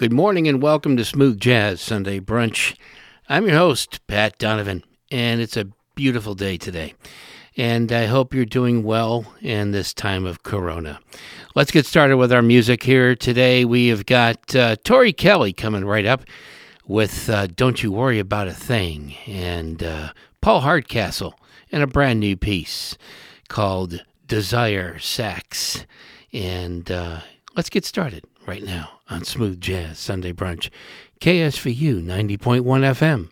Good morning and welcome to Smooth Jazz Sunday Brunch. I'm your host, Pat Donovan, and it's a beautiful day today. And I hope you're doing well in this time of Corona. Let's get started with our music here. Today we have got uh, Tori Kelly coming right up with uh, Don't You Worry About a Thing, and uh, Paul Hardcastle and a brand new piece called Desire Sax. And uh, let's get started right now on Smooth Jazz Sunday Brunch, KSVU 90.1 FM.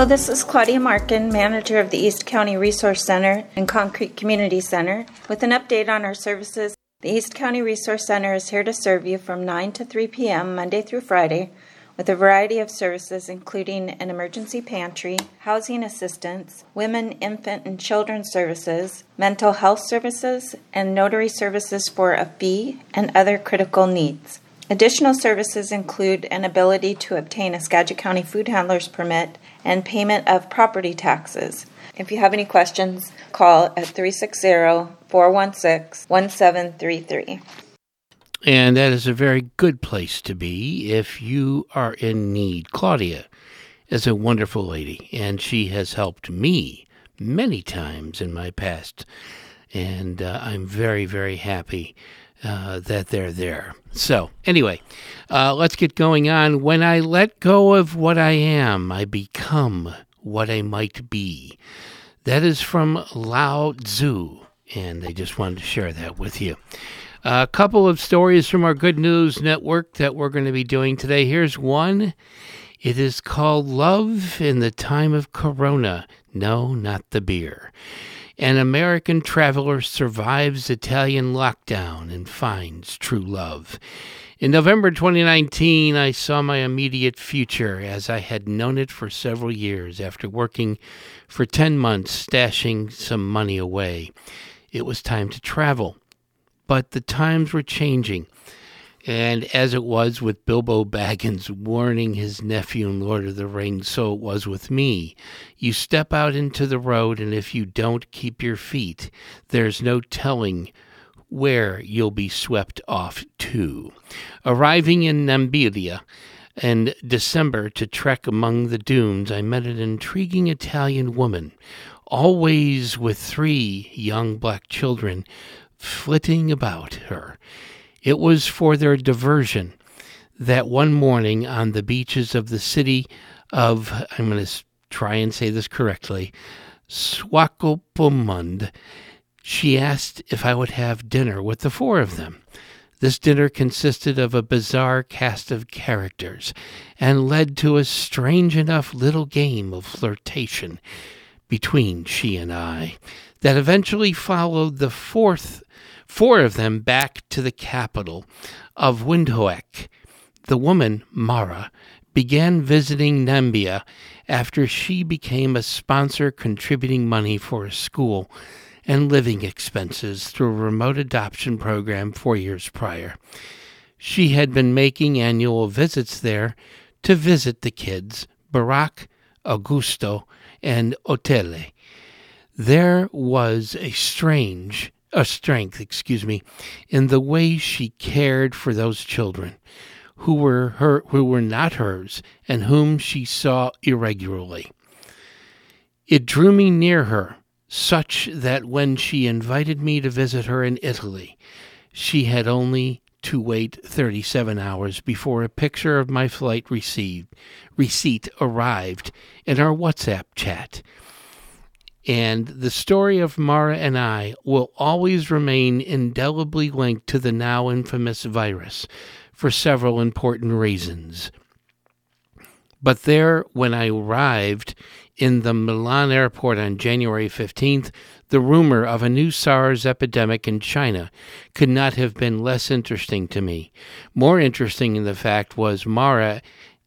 Hello, this is Claudia Markin, manager of the East County Resource Center and Concrete Community Center, with an update on our services. The East County Resource Center is here to serve you from 9 to 3 p.m. Monday through Friday with a variety of services including an emergency pantry, housing assistance, women, infant, and children's services, mental health services, and notary services for a fee and other critical needs. Additional services include an ability to obtain a Skagit County Food Handler's Permit and payment of property taxes. If you have any questions, call at 360 416 1733. And that is a very good place to be if you are in need. Claudia is a wonderful lady, and she has helped me many times in my past. And uh, I'm very, very happy uh, that they're there. So, anyway, uh, let's get going on. When I let go of what I am, I become what I might be. That is from Lao Tzu, and I just wanted to share that with you. A couple of stories from our Good News Network that we're going to be doing today. Here's one. It is called Love in the Time of Corona. No, not the beer. An American traveler survives Italian lockdown and finds true love. In November 2019, I saw my immediate future as I had known it for several years after working for 10 months stashing some money away. It was time to travel. But the times were changing. And as it was with Bilbo Baggins warning his nephew in Lord of the Rings, so it was with me. You step out into the road, and if you don't keep your feet, there's no telling where you'll be swept off to. Arriving in Namibia in December to trek among the dunes, I met an intriguing Italian woman, always with three young black children flitting about her. It was for their diversion that one morning on the beaches of the city of, I'm going to try and say this correctly, Swakopmund, she asked if I would have dinner with the four of them. This dinner consisted of a bizarre cast of characters and led to a strange enough little game of flirtation between she and I that eventually followed the fourth four of them back to the capital of Windhoek. The woman, Mara, began visiting Namibia after she became a sponsor contributing money for a school and living expenses through a remote adoption program four years prior. She had been making annual visits there to visit the kids, Barack, Augusto, and Otele. There was a strange, a strength, excuse me, in the way she cared for those children who were her who were not hers and whom she saw irregularly. It drew me near her, such that when she invited me to visit her in Italy, she had only to wait 37 hours before a picture of my flight received, receipt arrived in our WhatsApp chat. And the story of Mara and I will always remain indelibly linked to the now infamous virus for several important reasons. But there, when I arrived in the Milan airport on January 15th, the rumor of a new SARS epidemic in China could not have been less interesting to me. More interesting in the fact was Mara,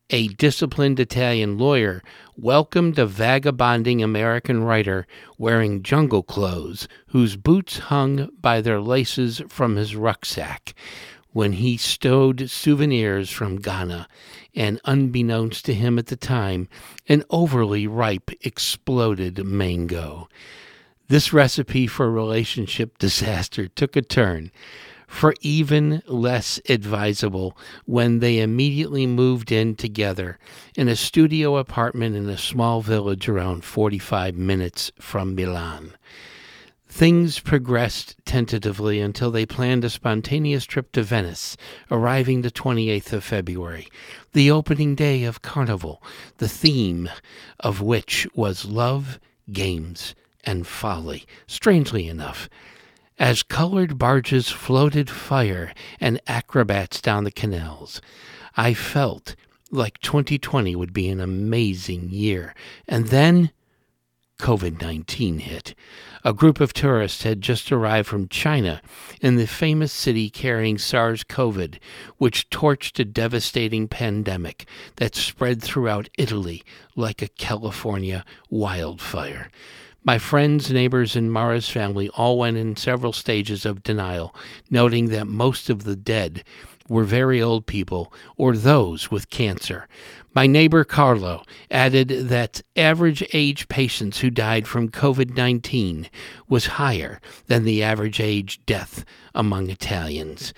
a disciplined Italian lawyer, welcomed a vagabonding American writer wearing jungle clothes, whose boots hung by their laces from his rucksack when he stowed souvenirs from Ghana and, unbeknownst to him at the time, an overly ripe exploded mango. This recipe for relationship disaster took a turn for even less advisable when they immediately moved in together in a studio apartment in a small village around 45 minutes from Milan. Things progressed tentatively until they planned a spontaneous trip to Venice, arriving the 28th of February, the opening day of Carnival, the theme of which was love, games, and folly, strangely enough. As colored barges floated fire and acrobats down the canals, I felt like 2020 would be an amazing year. And then COVID 19 hit. A group of tourists had just arrived from China in the famous city carrying SARS CoV, which torched a devastating pandemic that spread throughout Italy like a California wildfire. My friends, neighbors, and Mara's family all went in several stages of denial, noting that most of the dead were very old people or those with cancer. My neighbor Carlo added that average age patients who died from COVID 19 was higher than the average age death among Italians.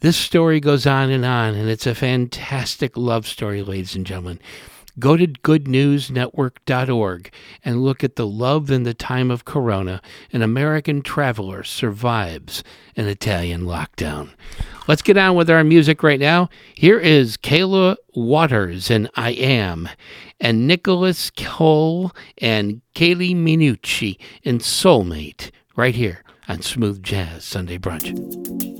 This story goes on and on, and it's a fantastic love story, ladies and gentlemen. Go to goodnewsnetwork.org and look at the love in the time of Corona. An American traveler survives an Italian lockdown. Let's get on with our music right now. Here is Kayla Waters and I Am, and Nicholas Cole and Chieli Minucci in Soulmate, right here on Smooth Jazz Sunday Brunch.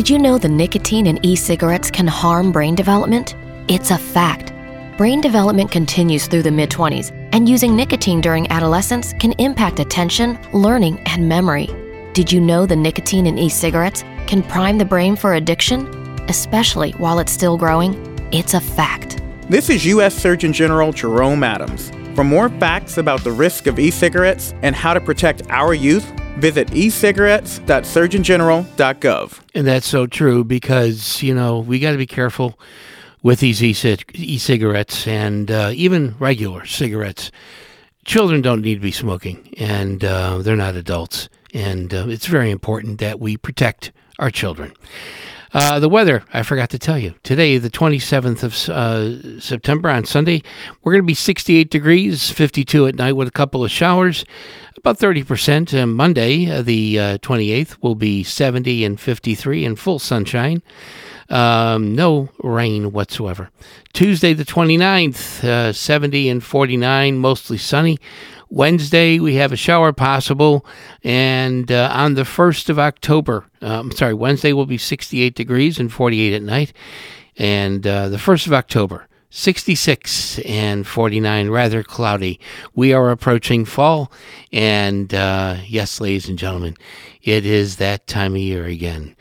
Did you know the nicotine in e cigarettes can harm brain development? It's a fact. Brain development continues through the mid 20s, and using nicotine during adolescence can impact attention, learning, and memory. Did you know the nicotine in e cigarettes can prime the brain for addiction, especially while it's still growing? It's a fact. This is U.S. Surgeon General Jerome Adams. For more facts about the risk of e cigarettes and how to protect our youth, visit ecigarettes.surgeongeneral.gov. And that's so true because, you know, we got to be careful with these e cigarettes and uh, even regular cigarettes. Children don't need to be smoking, and uh, they're not adults. And uh, it's very important that we protect our children. Uh, the weather, I forgot to tell you. Today, the 27th of uh, September on Sunday, we're going to be 68 degrees, 52 at night with a couple of showers, about 30%. And Monday, uh, the 28th, uh, will be 70 and 53 in full sunshine. Um, no rain whatsoever. Tuesday, the 29th, uh, 70 and 49, mostly sunny. Wednesday, we have a shower possible. And uh, on the 1st of October, uh, I'm sorry, Wednesday will be 68 degrees and 48 at night. And uh, the 1st of October, 66 and 49, rather cloudy. We are approaching fall. And uh, yes, ladies and gentlemen, it is that time of year again.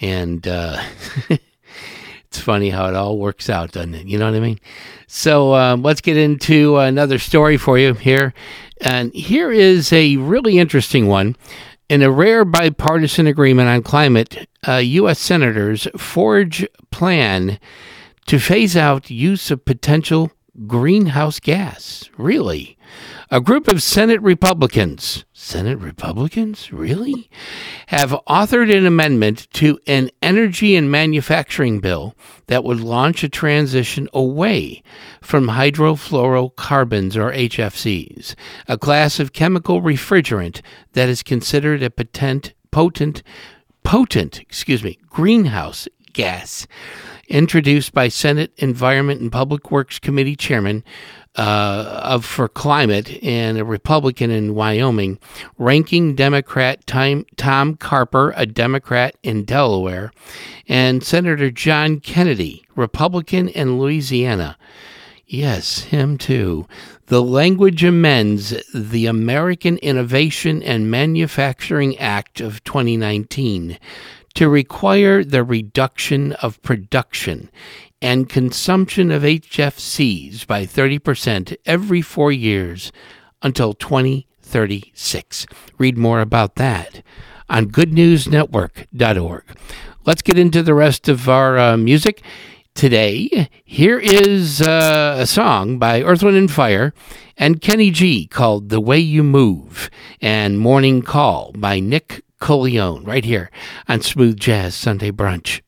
And uh, it's funny how it all works out, doesn't it? You know what I mean? So um, let's get into another story for you here. And here is a really interesting one. In a rare bipartisan agreement on climate, uh, U.S. senators forge plan to phase out use of potential greenhouse gas. Really? A group of Senate Republicans, Senate Republicans, really? Have authored an amendment to an energy and manufacturing bill that would launch a transition away from hydrofluorocarbons or HFCs, a class of chemical refrigerant that is considered a potent, potent, potent, excuse me, greenhouse gas introduced by Senate Environment and Public Works Committee Chairman uh, of for climate and a Republican in Wyoming, ranking Democrat Tom, Tom Carper, a Democrat in Delaware, and Senator John Kennedy, Republican in Louisiana. Yes, him too. The language amends the American Innovation and Manufacturing Act of 2019 to require the reduction of production and consumption of HFCs by 30% every four years until 2036. Read more about that on goodnewsnetwork.org. Let's get into the rest of our uh, music. Today, here is uh, a song by Earth, Wind, and Fire and Kenny G called The Way You Move and Morning Call by Nick Colionne right here on Smooth Jazz Sunday Brunch.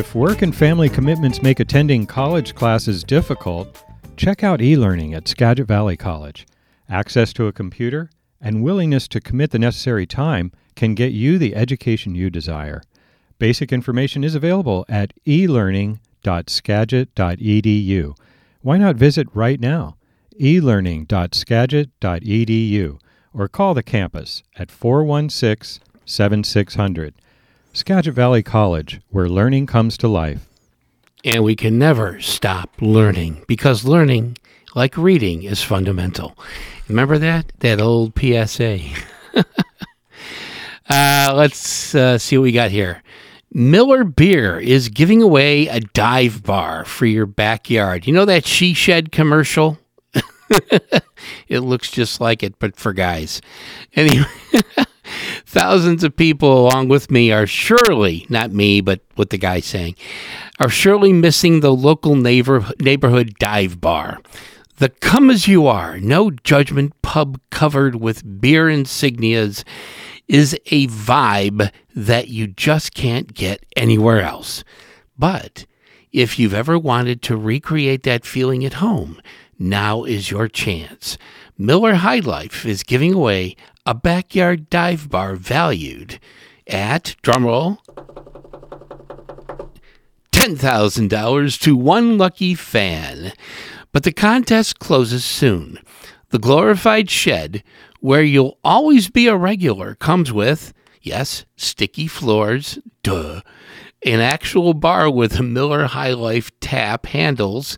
If work and family commitments make attending college classes difficult, check out e learning at Skagit Valley College. Access to a computer and willingness to commit the necessary time can get you the education you desire. Basic information is available at elearning.skagit.edu. Why not visit right now? elearning.skagit.edu or call the campus at 416 7600. Skagit Valley College, where learning comes to life. And we can never stop learning because learning, like reading, is fundamental. Remember that? That old PSA. uh, let's uh, see what we got here. Miller Beer is giving away a dive bar for your backyard. You know that She Shed commercial? it looks just like it, but for guys. Anyway. Thousands of people, along with me, are surely, not me, but what the guy's saying, are surely missing the local neighbor, neighborhood dive bar. The come as you are, no judgment pub covered with beer insignias is a vibe that you just can't get anywhere else. But if you've ever wanted to recreate that feeling at home, now is your chance. Miller High Life is giving away a backyard dive bar valued at, drumroll, $10,000 to one lucky fan. But the contest closes soon. The glorified shed, where you'll always be a regular, comes with, yes, sticky floors, duh, an actual bar with a Miller High Life tap handles,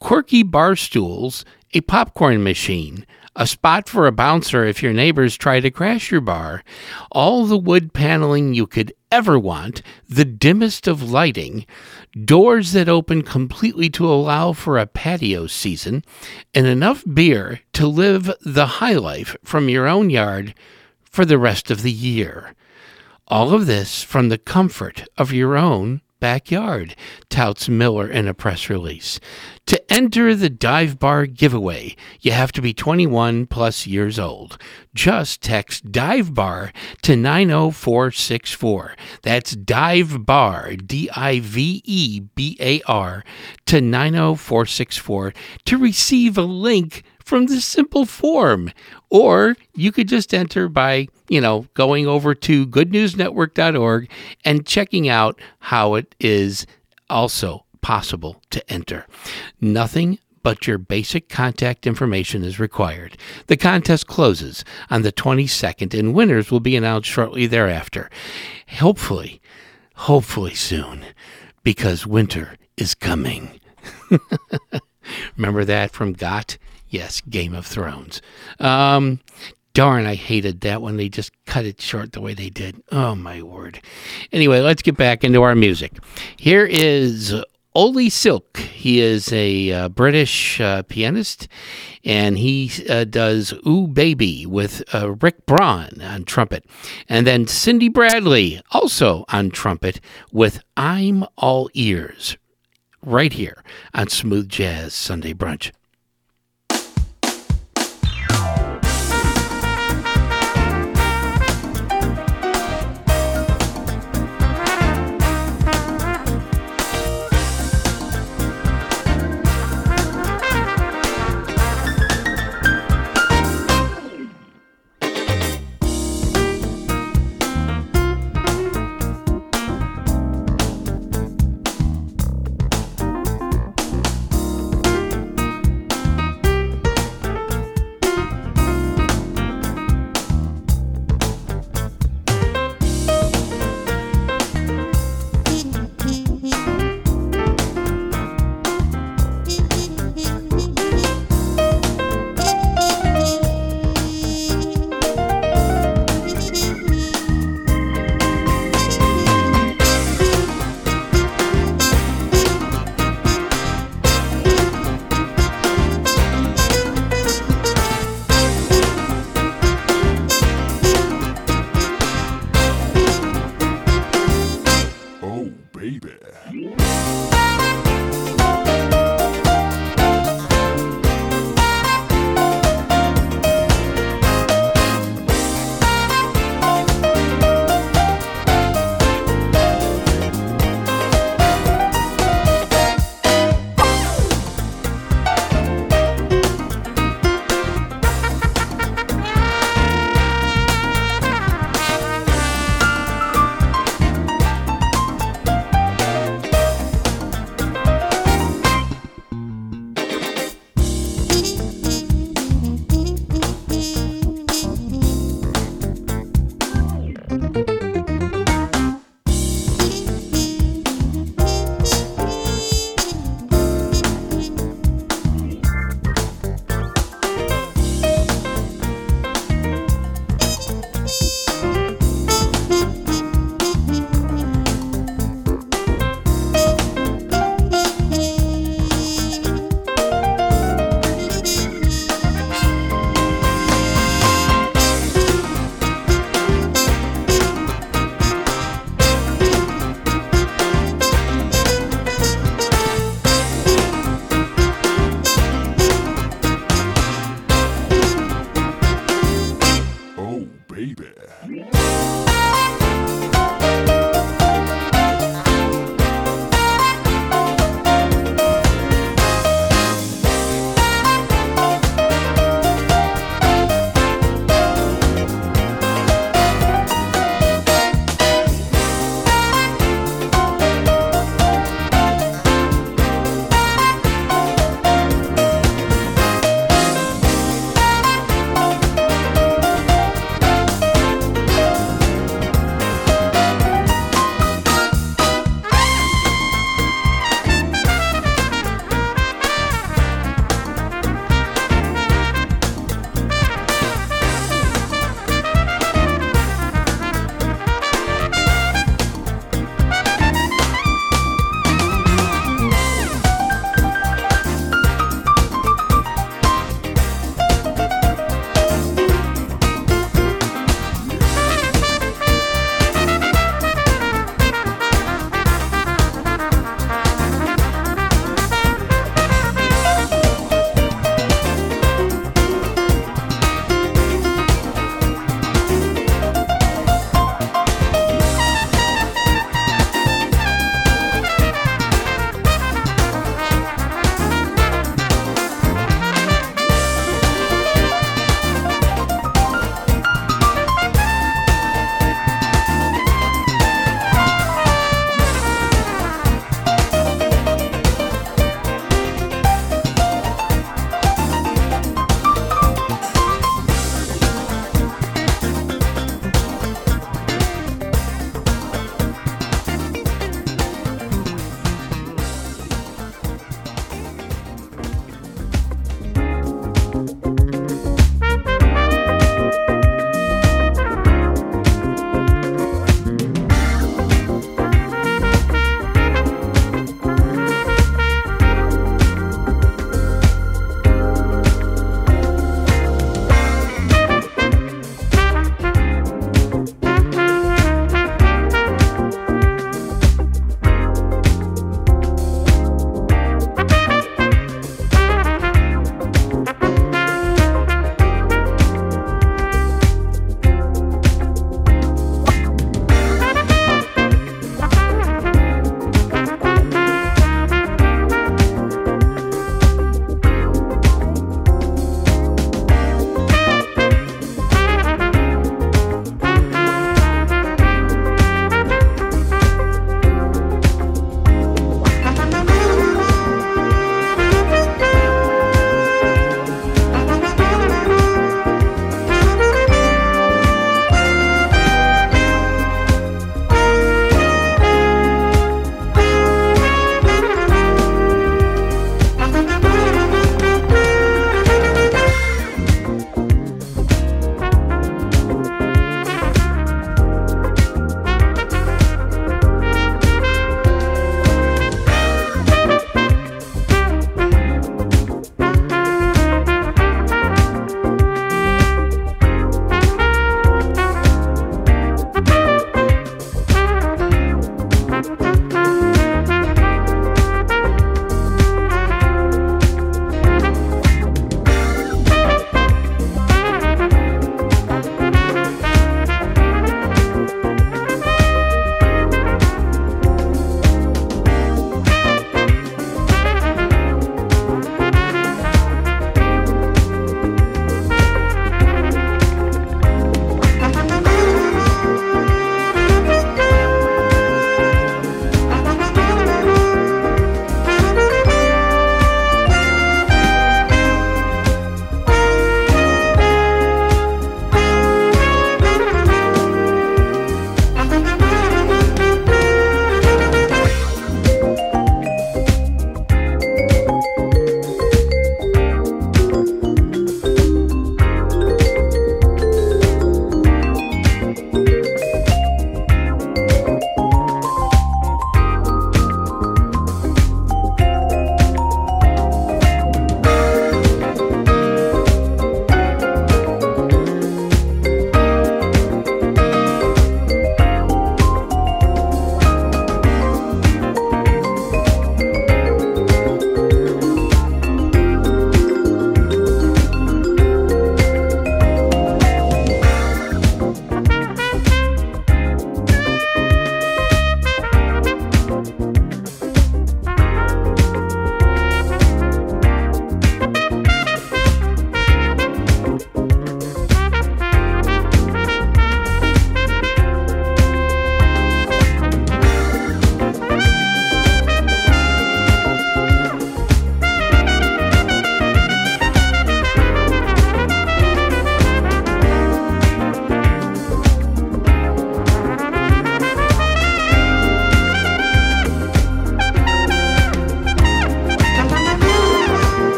quirky bar stools, a popcorn machine, a spot for a bouncer if your neighbors try to crash your bar, all the wood paneling you could ever want, the dimmest of lighting, doors that open completely to allow for a patio season, and enough beer to live the high life from your own yard for the rest of the year. All of this from the comfort of your own backyard, touts Miller in a press release. To enter the dive bar giveaway, you have to be 21 plus years old. Just text dive bar to 90464. That's dive bar, D I V E B A R, to 90464 to receive a link from this simple form. Or you could just enter by, you know, going over to goodnewsnetwork.org and checking out how it is also possible to enter. Nothing but your basic contact information is required. The contest closes on the 22nd, and winners will be announced shortly thereafter. Hopefully, hopefully soon, because winter is coming. Remember that from Got? Yes, Game of Thrones. Um, darn, I hated that when they just cut it short the way they did. Oh, my word. Anyway, let's get back into our music. Here is Oli Silk. He is a uh, British uh, pianist, and he uh, does Ooh Baby with uh, Rick Braun on trumpet. And then Cindy Bradley, also on trumpet, with I'm All Ears, right here on Smooth Jazz Sunday Brunch.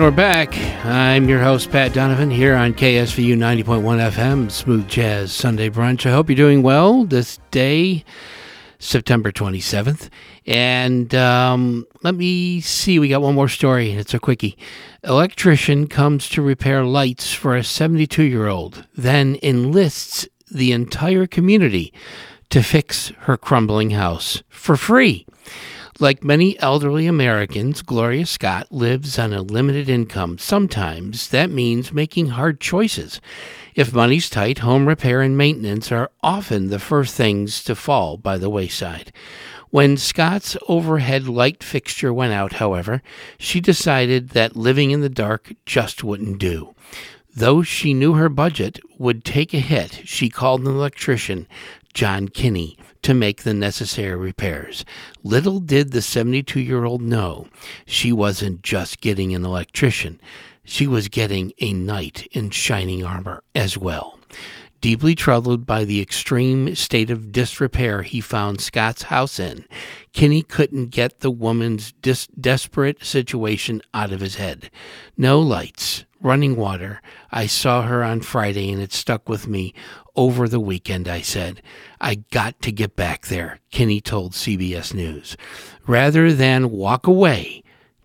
And we're back. I'm your host, Pat Donovan, here on KSVU 90.1 FM, Smooth Jazz Sunday Brunch. I hope you're doing well this day, September 27th. And um, let me see, we got one more story, and it's a quickie. Electrician comes to repair lights for a 72 year old, then enlists the entire community to fix her crumbling house for free. Like many elderly Americans, Gloria Scott lives on a limited income. Sometimes that means making hard choices. If money's tight, home repair and maintenance are often the first things to fall by the wayside. When Scott's overhead light fixture went out, however, she decided that living in the dark just wouldn't do. Though she knew her budget would take a hit, she called an electrician, John Kinney, to make the necessary repairs. Little did the 72 year old know she wasn't just getting an electrician, she was getting a knight in shining armor as well. Deeply troubled by the extreme state of disrepair he found Scott's house in, Kinney couldn't get the woman's dis- desperate situation out of his head. No lights, running water. I saw her on Friday and it stuck with me over the weekend, I said. I got to get back there, Kinney told CBS News. Rather than walk away,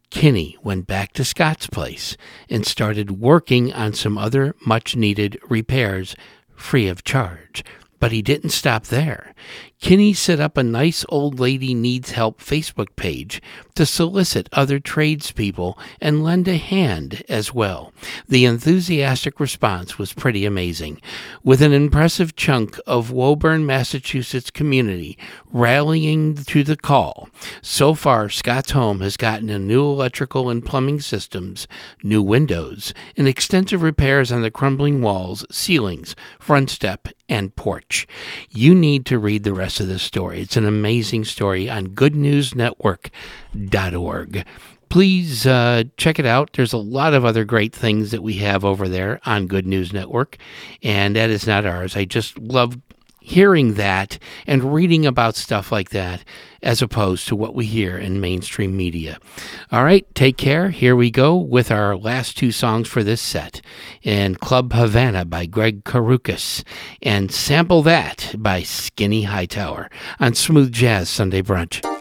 Kinney went back to Scott's place and started working on some other much needed repairs free of charge. But he didn't stop there. Kinney set up a nice old lady needs help Facebook page to solicit other tradespeople and lend a hand as well. The enthusiastic response was pretty amazing, with an impressive chunk of Woburn, Massachusetts community rallying to the call. So far, Scott's Home has gotten a new electrical and plumbing systems, new windows, and extensive repairs on the crumbling walls, ceilings, front step, and porch. You need to read the rest rest of this story. It's an amazing story on goodnewsnetwork.org. Please uh, check it out. There's a lot of other great things that we have over there on Good News Network, and that is not ours. I just love hearing that and reading about stuff like that as opposed to what we hear in mainstream media. All right, take care. Here we go with our last two songs for this set. And Club Havana by Greg Karukas and Sample That by Skinny Hightower on Smooth Jazz Sunday Brunch.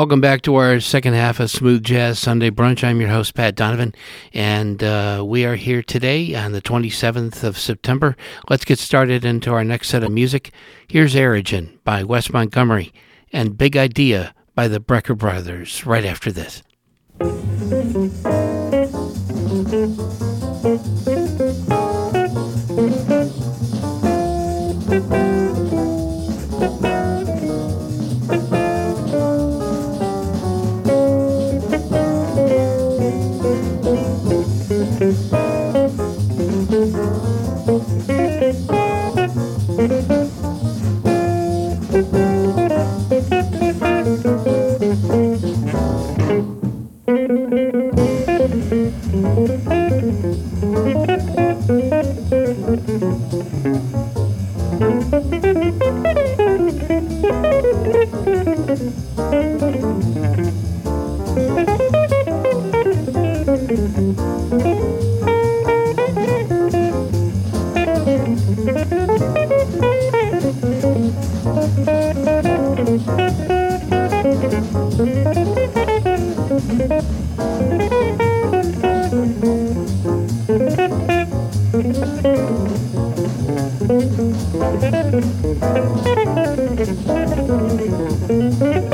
Welcome back to our second half of Smooth Jazz Sunday Brunch. I'm your host, Pat Donovan, and uh, we are here today on the 27th of September. Let's get started into our next set of music. Here's Erigen by Wes Montgomery and Big Idea by the Brecker Brothers right after this. Thank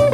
you.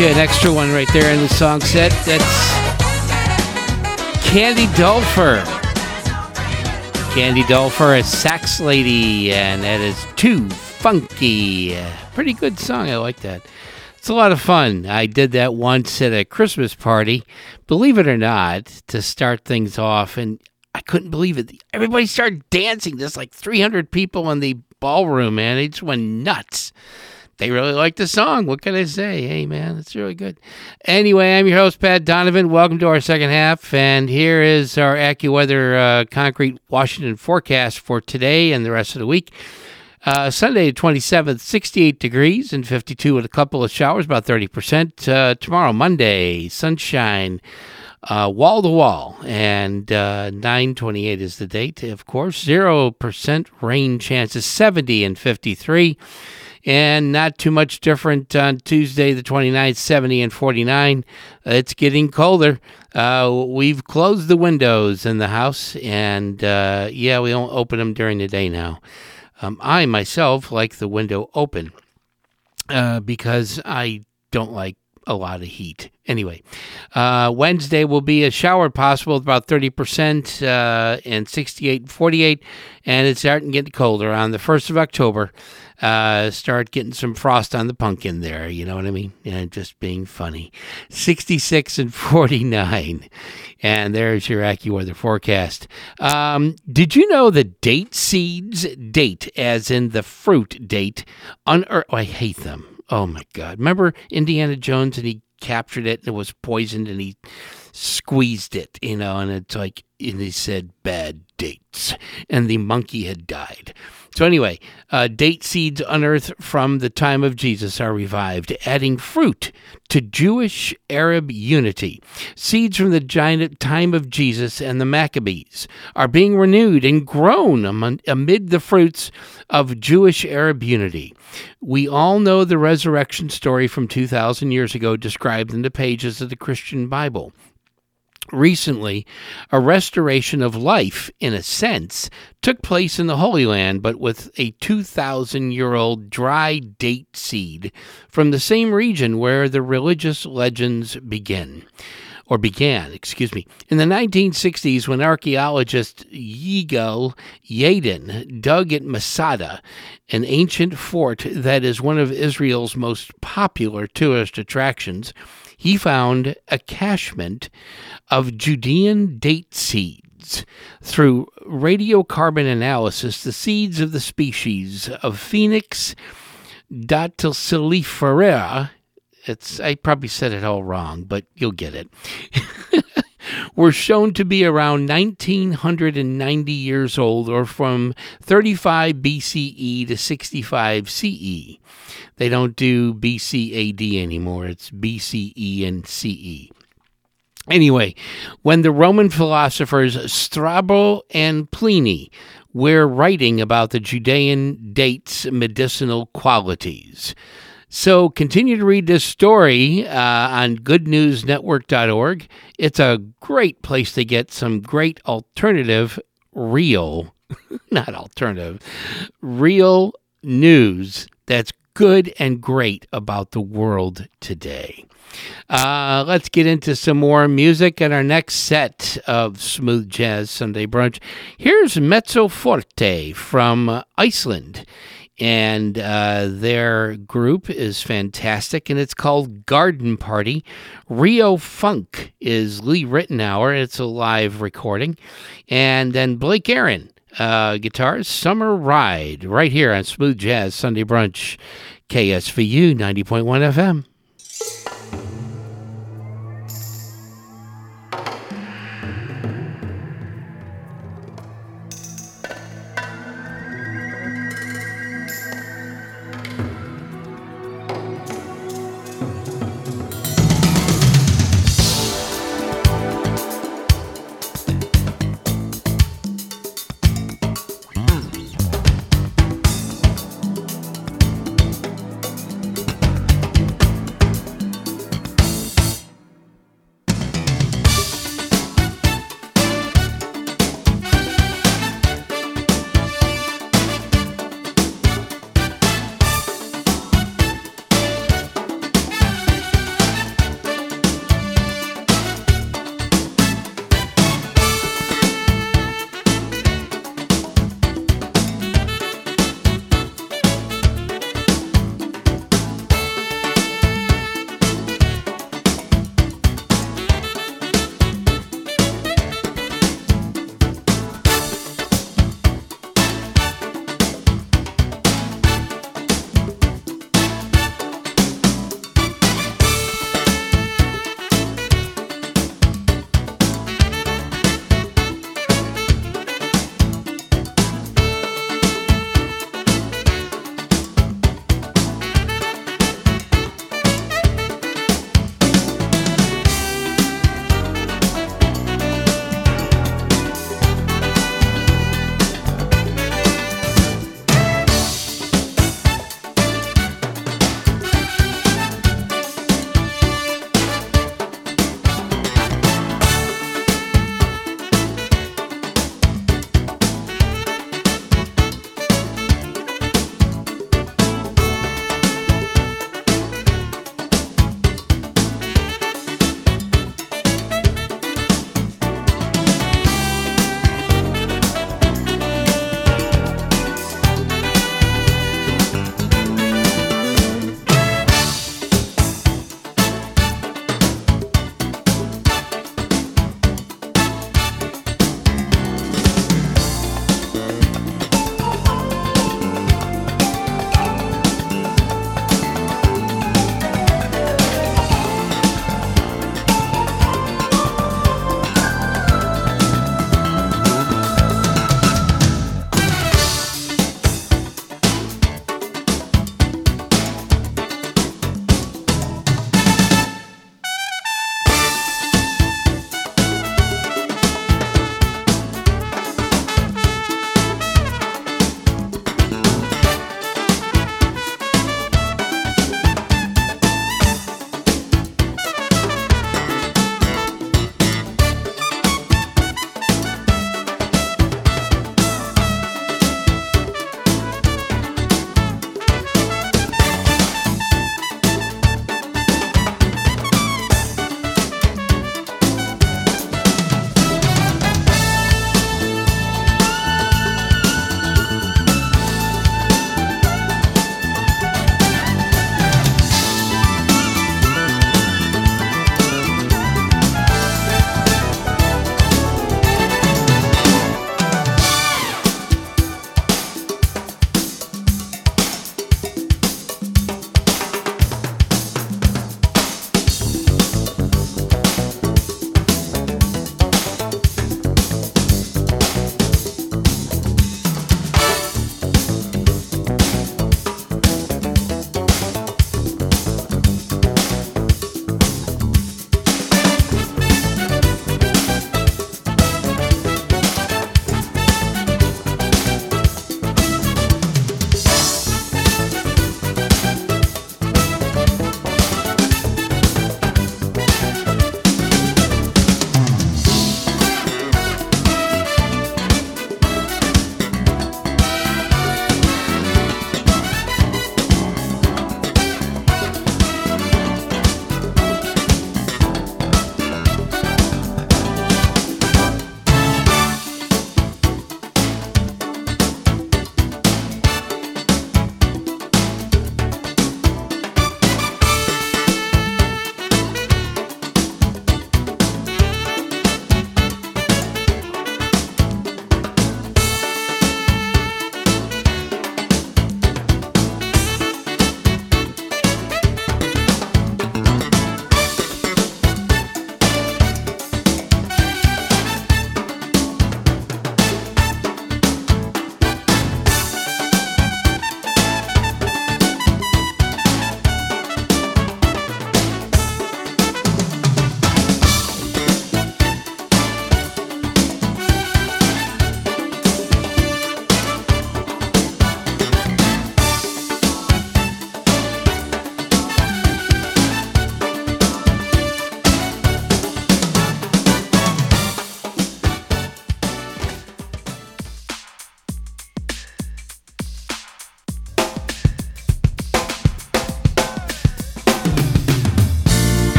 You an extra one right there in the song set. That's Candy Dulfer. Candy Dulfer, a sax lady, and that is too funky. Pretty good song. I like that. It's a lot of fun. I did that once at a Christmas party, believe it or not, to start things off, and I couldn't believe it. Everybody started dancing. There's like 300 people in the ballroom, man. It just went nuts they really like the song. What can I say? Hey, man, it's really good. Anyway, I'm your host, Pat Donovan. Welcome to our second half. And here is our AccuWeather uh, concrete Washington forecast for today and the rest of the week. Uh, Sunday, 27th, 68 degrees and 52 with a couple of showers, about 30%. Uh, tomorrow, Monday, sunshine, wall to wall, and uh, 928 is the date, of course. 0% rain chances, 70 and 53 and not too much different on Tuesday, the 29th, 70 and 49. It's getting colder. Uh, we've closed the windows in the house, and uh, yeah, we don't open them during the day now. Um, I myself like the window open uh, because I don't like a lot of heat. Anyway, uh, Wednesday will be a shower possible, about 30% uh, and 68 and 48, and it's starting to get colder on the 1st of October uh, start getting some frost on the pumpkin there. You know what I mean? And just being funny. 66 and 49. And there's your AccuWeather forecast. Um, did you know that date seeds, date as in the fruit date, unearth? Oh, I hate them. Oh my God. Remember Indiana Jones and he captured it and it was poisoned and he squeezed it, you know, and it's like, and he said bad dates. And the monkey had died. So, anyway, uh, date seeds unearthed from the time of Jesus are revived, adding fruit to Jewish Arab unity. Seeds from the giant time of Jesus and the Maccabees are being renewed and grown amid the fruits of Jewish Arab unity. We all know the resurrection story from 2,000 years ago described in the pages of the Christian Bible recently, a restoration of life, in a sense, took place in the Holy Land, but with a 2,000 year old dry date seed from the same region where the religious legends begin. Or began, excuse me. In the 1960s, when archaeologist Yigal Yadin dug at Masada, an ancient fort that is one of Israel's most popular tourist attractions, he found a cachement of Judean date seeds. Through radiocarbon analysis, the seeds of the species of Phoenix dactylifera, it's I probably said it all wrong, but you'll get it. were shown to be around 1990 years old or from 35 BCE to 65 CE. They don't do BCAD anymore. It's BCE and CE. Anyway, when the Roman philosophers Strabo and Pliny were writing about the Judean dates' medicinal qualities. So continue to read this story uh, on goodnewsnetwork.org. It's a great place to get some great alternative, real, not alternative, real news that's good and great about the world today. Uh, let's get into some more music in our next set of Smooth Jazz Sunday Brunch. Here's Mezzoforte from Iceland. And uh, their group is fantastic, and it's called Garden Party. Rio Funk is Lee Ritenour. It's a live recording. And then Blake Aaron uh, guitars, Summer Ride, right here on Smooth Jazz Sunday Brunch, KSVU 90.1 FM.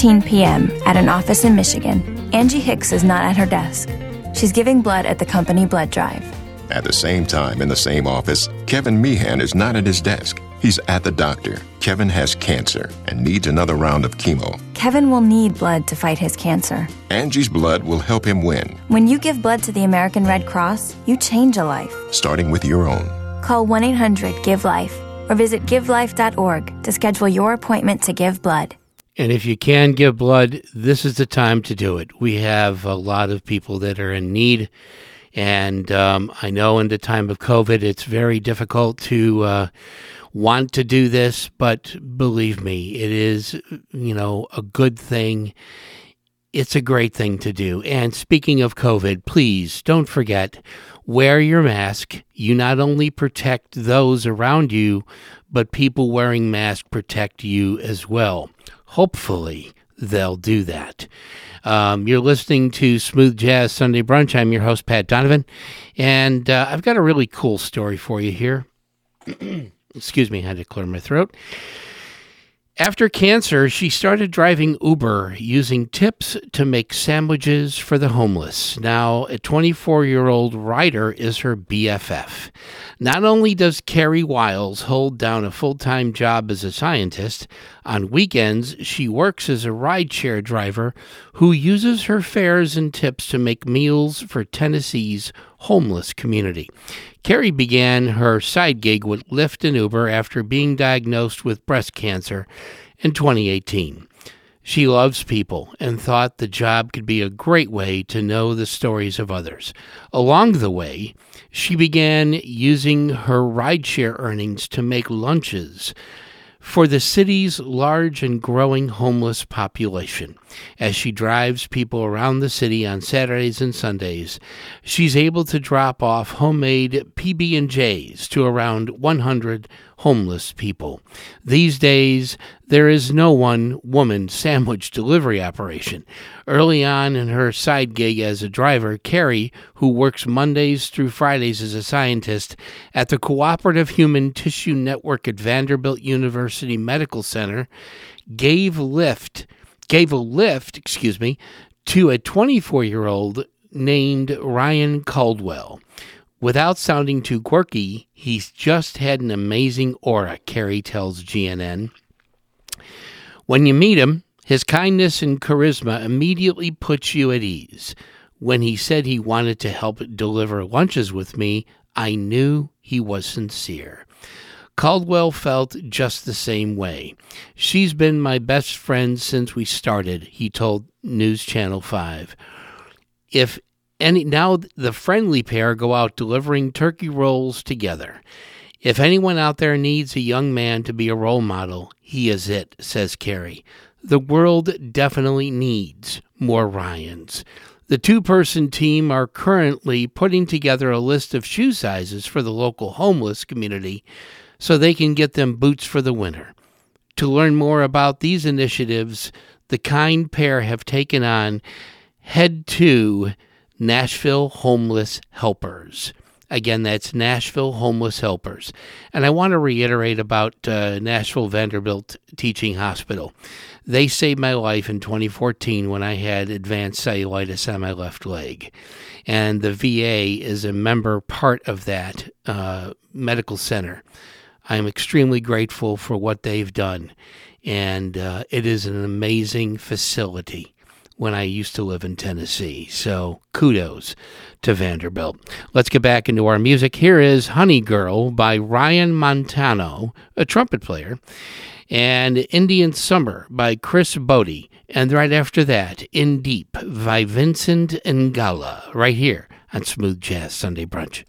At 4:15 p.m. at an office in Michigan, Angie Hicks is not at her desk. She's giving blood at the company blood drive. At the same time, in the same office, Kevin Meehan is not at his desk. He's at the doctor. Kevin has cancer and needs another round of chemo. Kevin will need blood to fight his cancer. Angie's blood will help him win. When you give blood to the American Red Cross, you change a life. Starting with your own. Call 1 800 GIVE LIFE or visit givelife.org to schedule your appointment to give blood. And if you can give blood, this is the time to do it. We have a lot of people that are in need. And um, I know in the time of COVID, it's very difficult to uh, want to do this, but believe me, it is, you know, a good thing. It's a great thing to do. And speaking of COVID, please don't forget wear your mask. You not only protect those around you, but people wearing masks protect you as well. Hopefully, they'll do that. Um, you're listening to Smooth Jazz Sunday Brunch. I'm your host, Pat Donovan, and uh, I've got a really cool story for you here. Excuse me, I had to clear my throat. After cancer, she started driving Uber using tips to make sandwiches for the homeless. Now, a 24 year old rider is her BFF. Not only does Carrie Wiles hold down a full time job as a scientist, on weekends she works as a rideshare driver who uses her fares and tips to make meals for Tennessee's homeless community. Carrie began her side gig with Lyft and Uber after being diagnosed with breast cancer in 2018. She loves people and thought the job could be a great way to know the stories of others. Along the way, she began using her rideshare earnings to make lunches for the city's large and growing homeless population. As she drives people around the city on Saturdays and Sundays, she's able to drop off homemade PB&Js to around 100 homeless people. These days, there is no one woman sandwich delivery operation. Early on in her side gig as a driver, Carrie, who works Mondays through Fridays as a scientist at the Cooperative Human Tissue Network at Vanderbilt University Medical Center, gave lift gave a lift, excuse me, to a 24-year-old named Ryan Caldwell. Without sounding too quirky, he's just had an amazing aura, Carrie tells GNN. When you meet him, his kindness and charisma immediately puts you at ease. When he said he wanted to help deliver lunches with me, I knew he was sincere. Caldwell felt just the same way. She's been my best friend since we started, he told News Channel 5. If any now the friendly pair go out delivering turkey rolls together. If anyone out there needs a young man to be a role model, he is it, says Carrie. The world definitely needs more Ryans. The two person team are currently putting together a list of shoe sizes for the local homeless community so they can get them boots for the winter. To learn more about these initiatives the kind pair have taken on, head to Nashville Homeless Helpers. Again, that's Nashville Homeless Helpers. And I want to reiterate about uh, Nashville Vanderbilt Teaching Hospital. They saved my life in 2014 when I had advanced cellulitis on my left leg. And the VA is a member part of that uh, medical center. I am extremely grateful for what they've done. And uh, it is an amazing facility when I used to live in Tennessee. So kudos to Vanderbilt. Let's get back into our music. Here is Honey Girl by Ryan Montano, a trumpet player, and Indian Summer by Chris Botti. And right after that, In Deep by Vincent Ingala, right here on Smooth Jazz Sunday Brunch.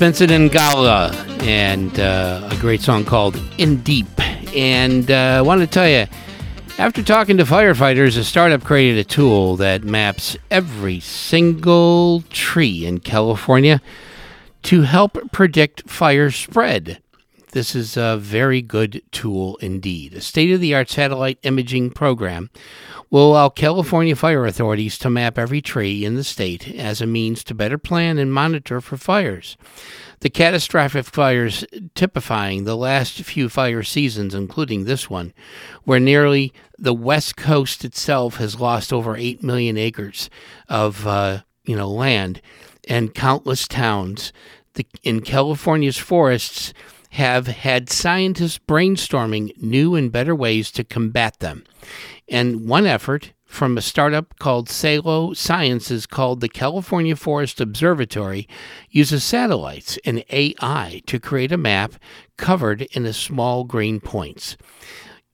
Vincent Ingala, and uh, a great song called In Deep. And uh, I want to tell you, after talking to firefighters, a startup created a tool that maps every single tree in California to help predict fire spread. This is a very good tool indeed. A state of the art satellite imaging program will allow California fire authorities to map every tree in the state as a means to better plan and monitor for fires. The catastrophic fires typifying the last few fire seasons, including this one, where nearly the West Coast itself has lost over 8 million acres of uh, you know land and countless towns. The, in California's forests, have had scientists brainstorming new and better ways to combat them. And one effort from a startup called Salo Sciences called the California Forest Observatory uses satellites and AI to create a map covered in a small green points.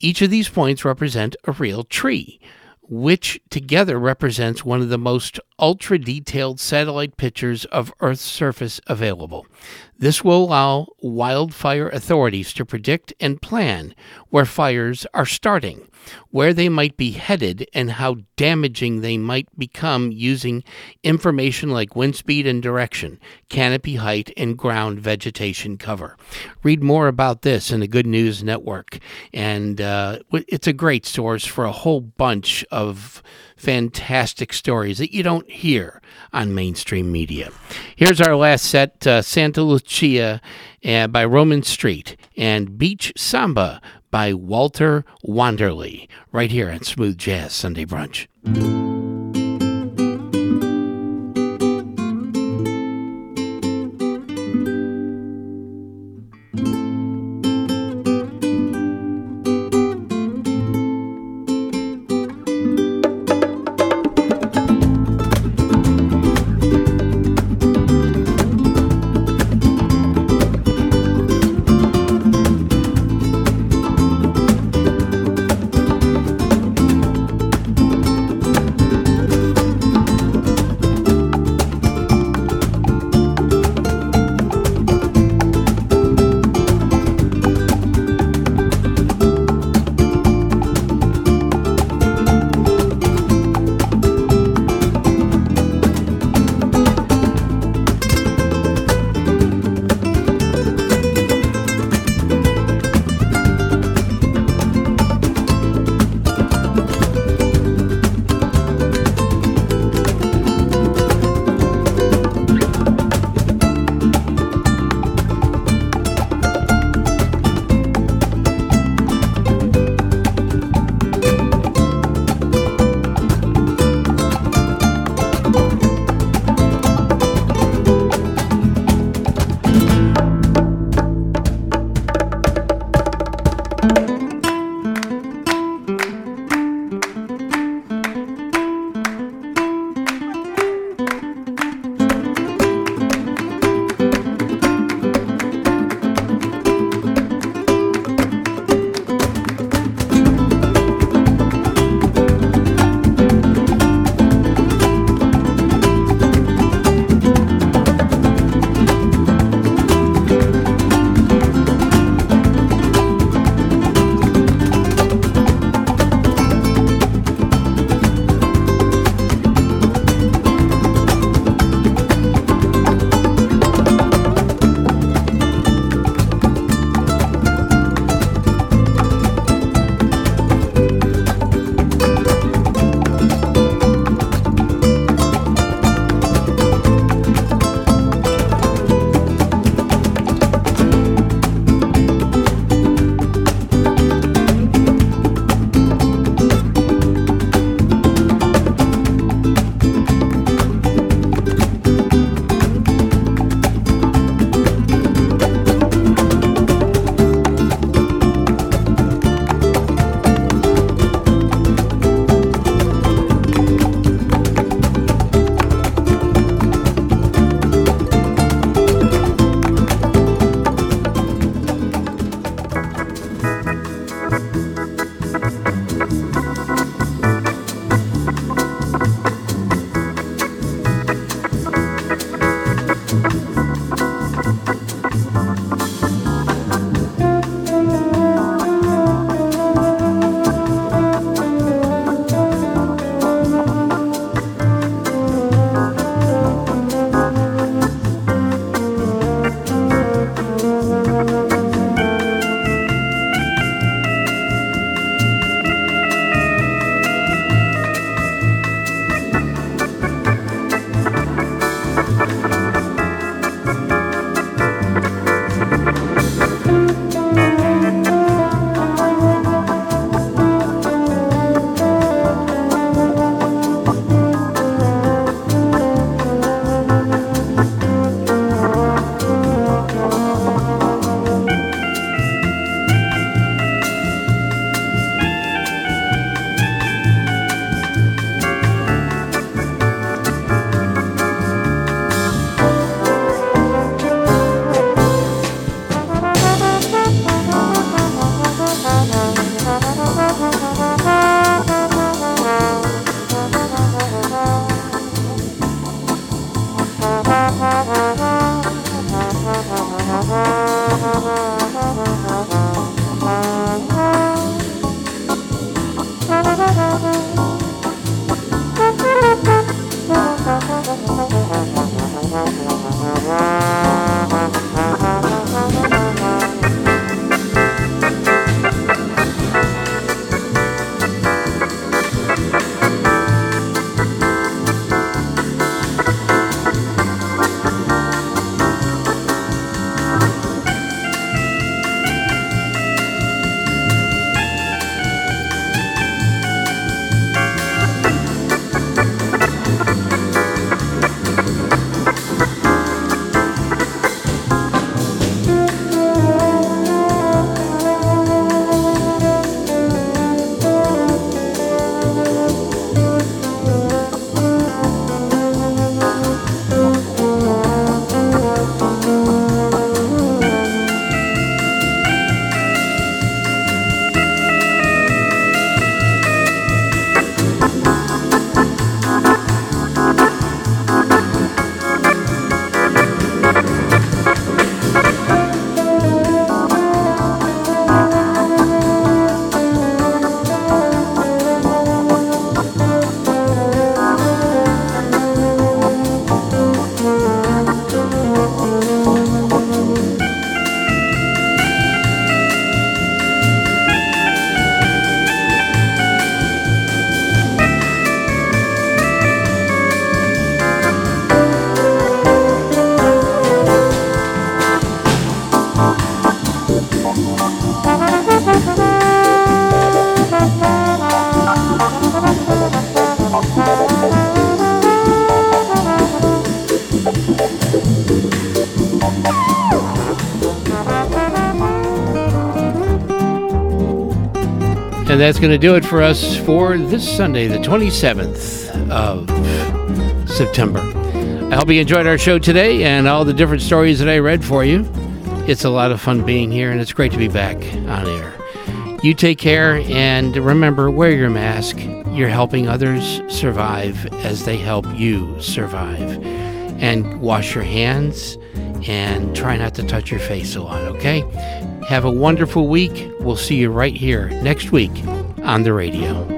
Each of these points represent a real tree, which together represents one of the most ultra detailed satellite pictures of Earth's surface available. This will allow wildfire authorities to predict and plan where fires are starting, where they might be headed, and how damaging they might become using information like wind speed and direction, canopy height, and ground vegetation cover. Read more about this in the Good News Network, and uh, it's a great source for a whole bunch of fantastic stories that you don't hear on mainstream media. Here's our last set uh, Santa Lucia uh, by Roman Street and Beach Samba by Walter Wanderley, right here at Smooth Jazz Sunday Brunch. And that's going to do it for us for this Sunday, the 27th of September. I hope you enjoyed our show today and all the different stories that I read for you. It's a lot of fun being here, and it's great to be back on air. You take care, and remember wear your mask. You're helping others survive as they help you survive. And wash your hands and try not to touch your face a lot, okay? Have a wonderful week. We'll see you right here next week on the radio.